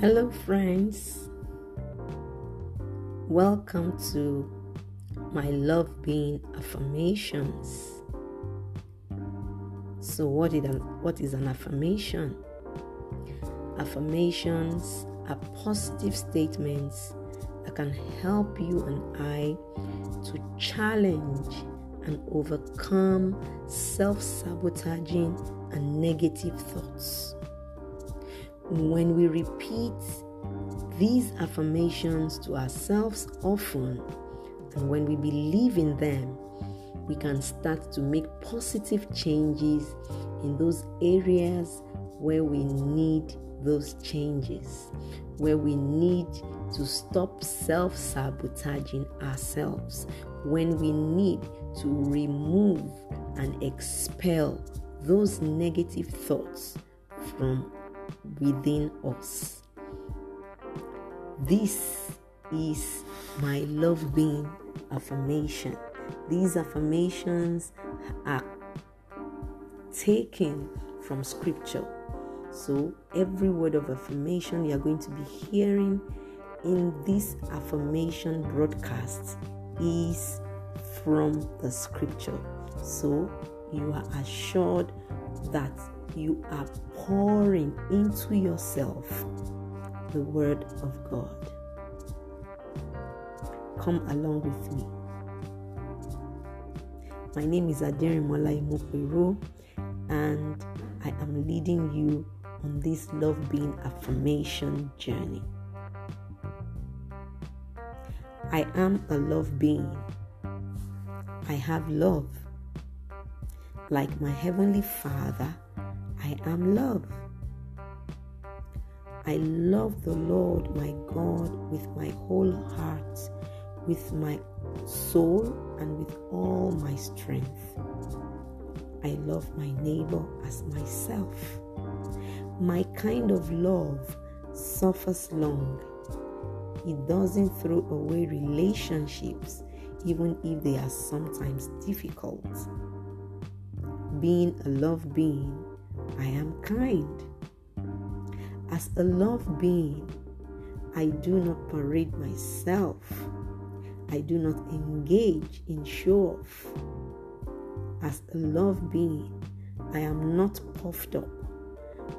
Hello, friends. Welcome to my love being affirmations. So, what is, an, affirmation? Affirmations are positive statements that can help you and I to challenge and overcome self sabotaging and negative thoughts. When we repeat these affirmations to ourselves often, and when we believe in them, we can start to make positive changes in those areas where we need those changes, where we need to stop self sabotaging ourselves, when we need to remove and expel those negative thoughts from within us. This is my love being affirmation. These affirmations are taken from scripture. So, every word of affirmation you are going to be hearing in this affirmation broadcast is from the scripture. So, you are assured that you are pouring into yourself the Word of God. Come along with me. My name is Aderimola Imopero, and I am leading you on this love being affirmation journey. I am a love being. I have love. Like my Heavenly Father, I am love. I love the Lord my God with my whole heart, with my soul, and with all my strength. I love my neighbor as myself. My kind of love suffers long. It doesn't throw away relationships, even if they are sometimes difficult. Being a love being, I am kind. As a love being, I do not parade myself. I do not engage in show off. As a love being, I am not puffed up.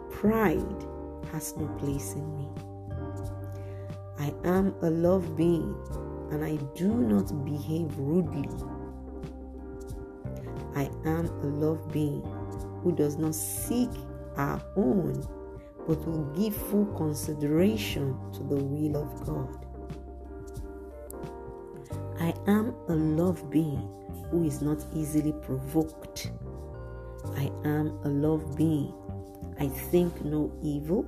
Pride has no place in me. I am a love being and I do not behave rudely. I am a love being who does not seek our own, but will give full consideration to the will of God. I am a love being who is not easily provoked. I am a love being. I think no evil.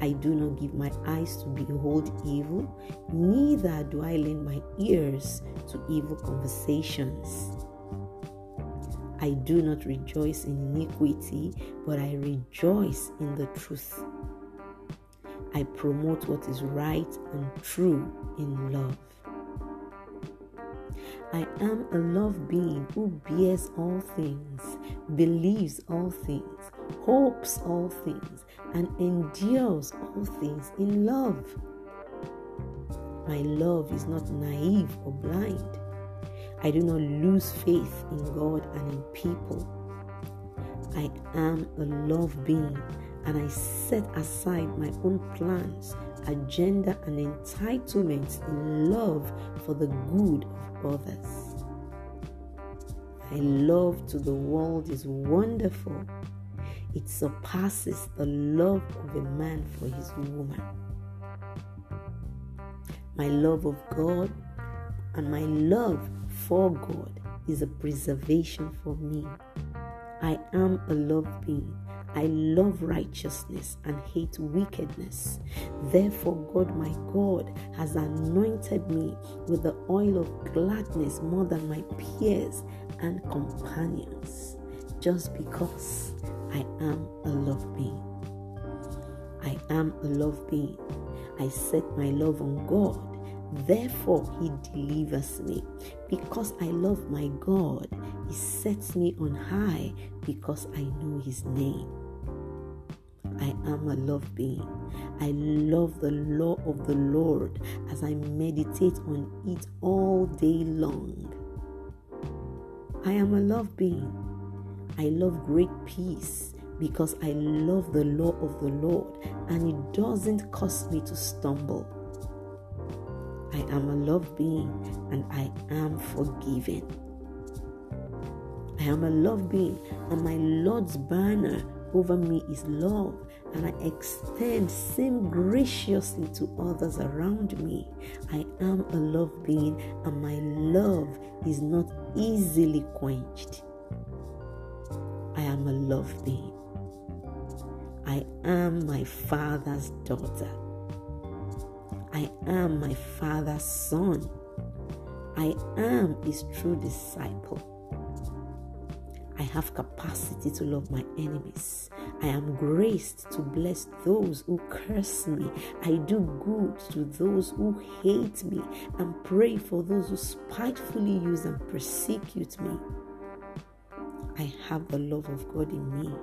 I do not give my eyes to behold evil, neither do I lend my ears to evil conversations. I do not rejoice in iniquity, but I rejoice in the truth. I promote what is right and true in love. I am a love being who bears all things, believes all things, hopes all things, and endures all things in love. My love is not naive or blind. I do not lose faith in God and in people. I am a love being and I set aside my own plans, agenda, and entitlements in love for the good of others. My love to the world is wonderful. It surpasses the love of a man for his woman. My love of God and my love for God is a preservation for me. I am a love being. I love righteousness and hate wickedness. Therefore, God, my God, has anointed me with the oil of gladness more than my peers and companions, just because I am a love being. I am a love being. I set my love on God Therefore, he delivers me. Because I love my God, he sets me on high because I know his name. I am a love being. I love the law of the Lord as I meditate on it all day long. I am a love being. I love great peace because I love the law of the Lord and it doesn't cause me to stumble. I am a love being and I am forgiven. I am a love being and my Lord's banner over me is love and I extend same graciously to others around me. I am a love being and my love is not easily quenched. I am a love being. I am my father's daughter. I am my father's son. I am his true disciple. I have capacity to love my enemies. I am graced to bless those who curse me. I do good to those who hate me and pray for those who spitefully use and persecute me. I have the love of God in me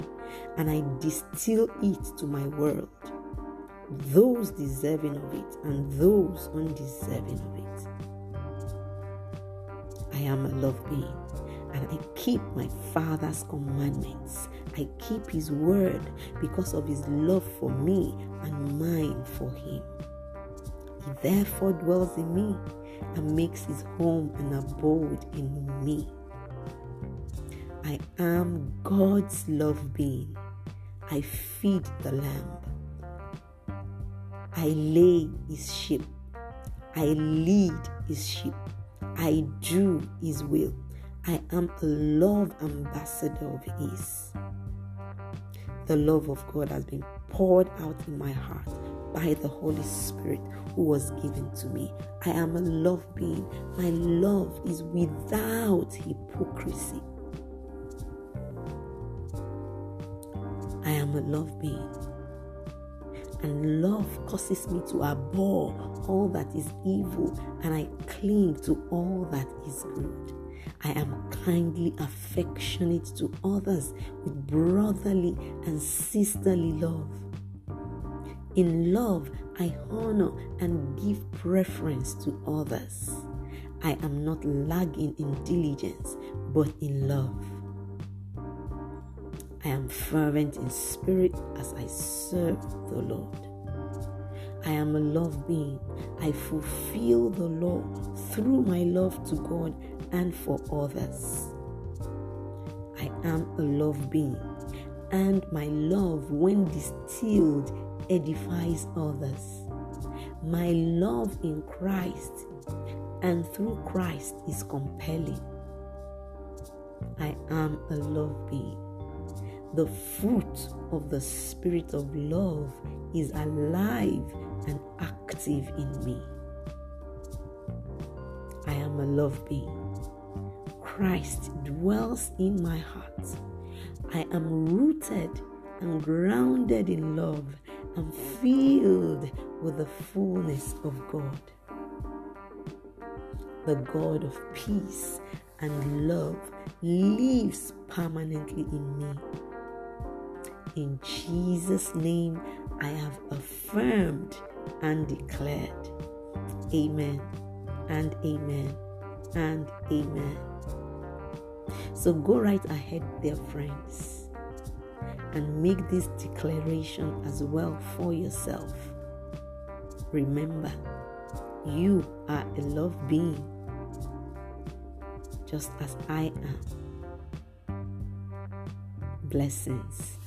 and I distill it to my world. Those deserving of it and those undeserving of it. I am a love being and I keep my Father's commandments. I keep His word because of His love for me and mine for Him. He therefore dwells in me and makes His home and abode in me. I am God's love being. I feed the lamb. I lay his sheep. I lead his sheep. I do his will. I am a love ambassador of his. The love of God has been poured out in my heart by the Holy Spirit who was given to me. I am a love being. My love is without hypocrisy. I am a love being. And love causes me to abhor all that is evil and I cling to all that is good. I am kindly affectionate to others with brotherly and sisterly love. In love, I honor and give preference to others. I am not lagging in diligence, but in love. I am fervent in spirit as I serve the Lord. I am a love being. I fulfill the law through my love to God and for others. I am a love being, and my love, when distilled, edifies others. My love in Christ and through Christ is compelling. I am a love being. The fruit of the Spirit of love is alive and active in me. I am a love being. Christ dwells in my heart. I am rooted and grounded in love and filled with the fullness of God. The God of peace and love lives permanently in me. In Jesus' name, I have affirmed and declared. Amen and amen and amen. So go right ahead, dear friends, and make this declaration as well for yourself. Remember, you are a love being, just as I am. Blessings.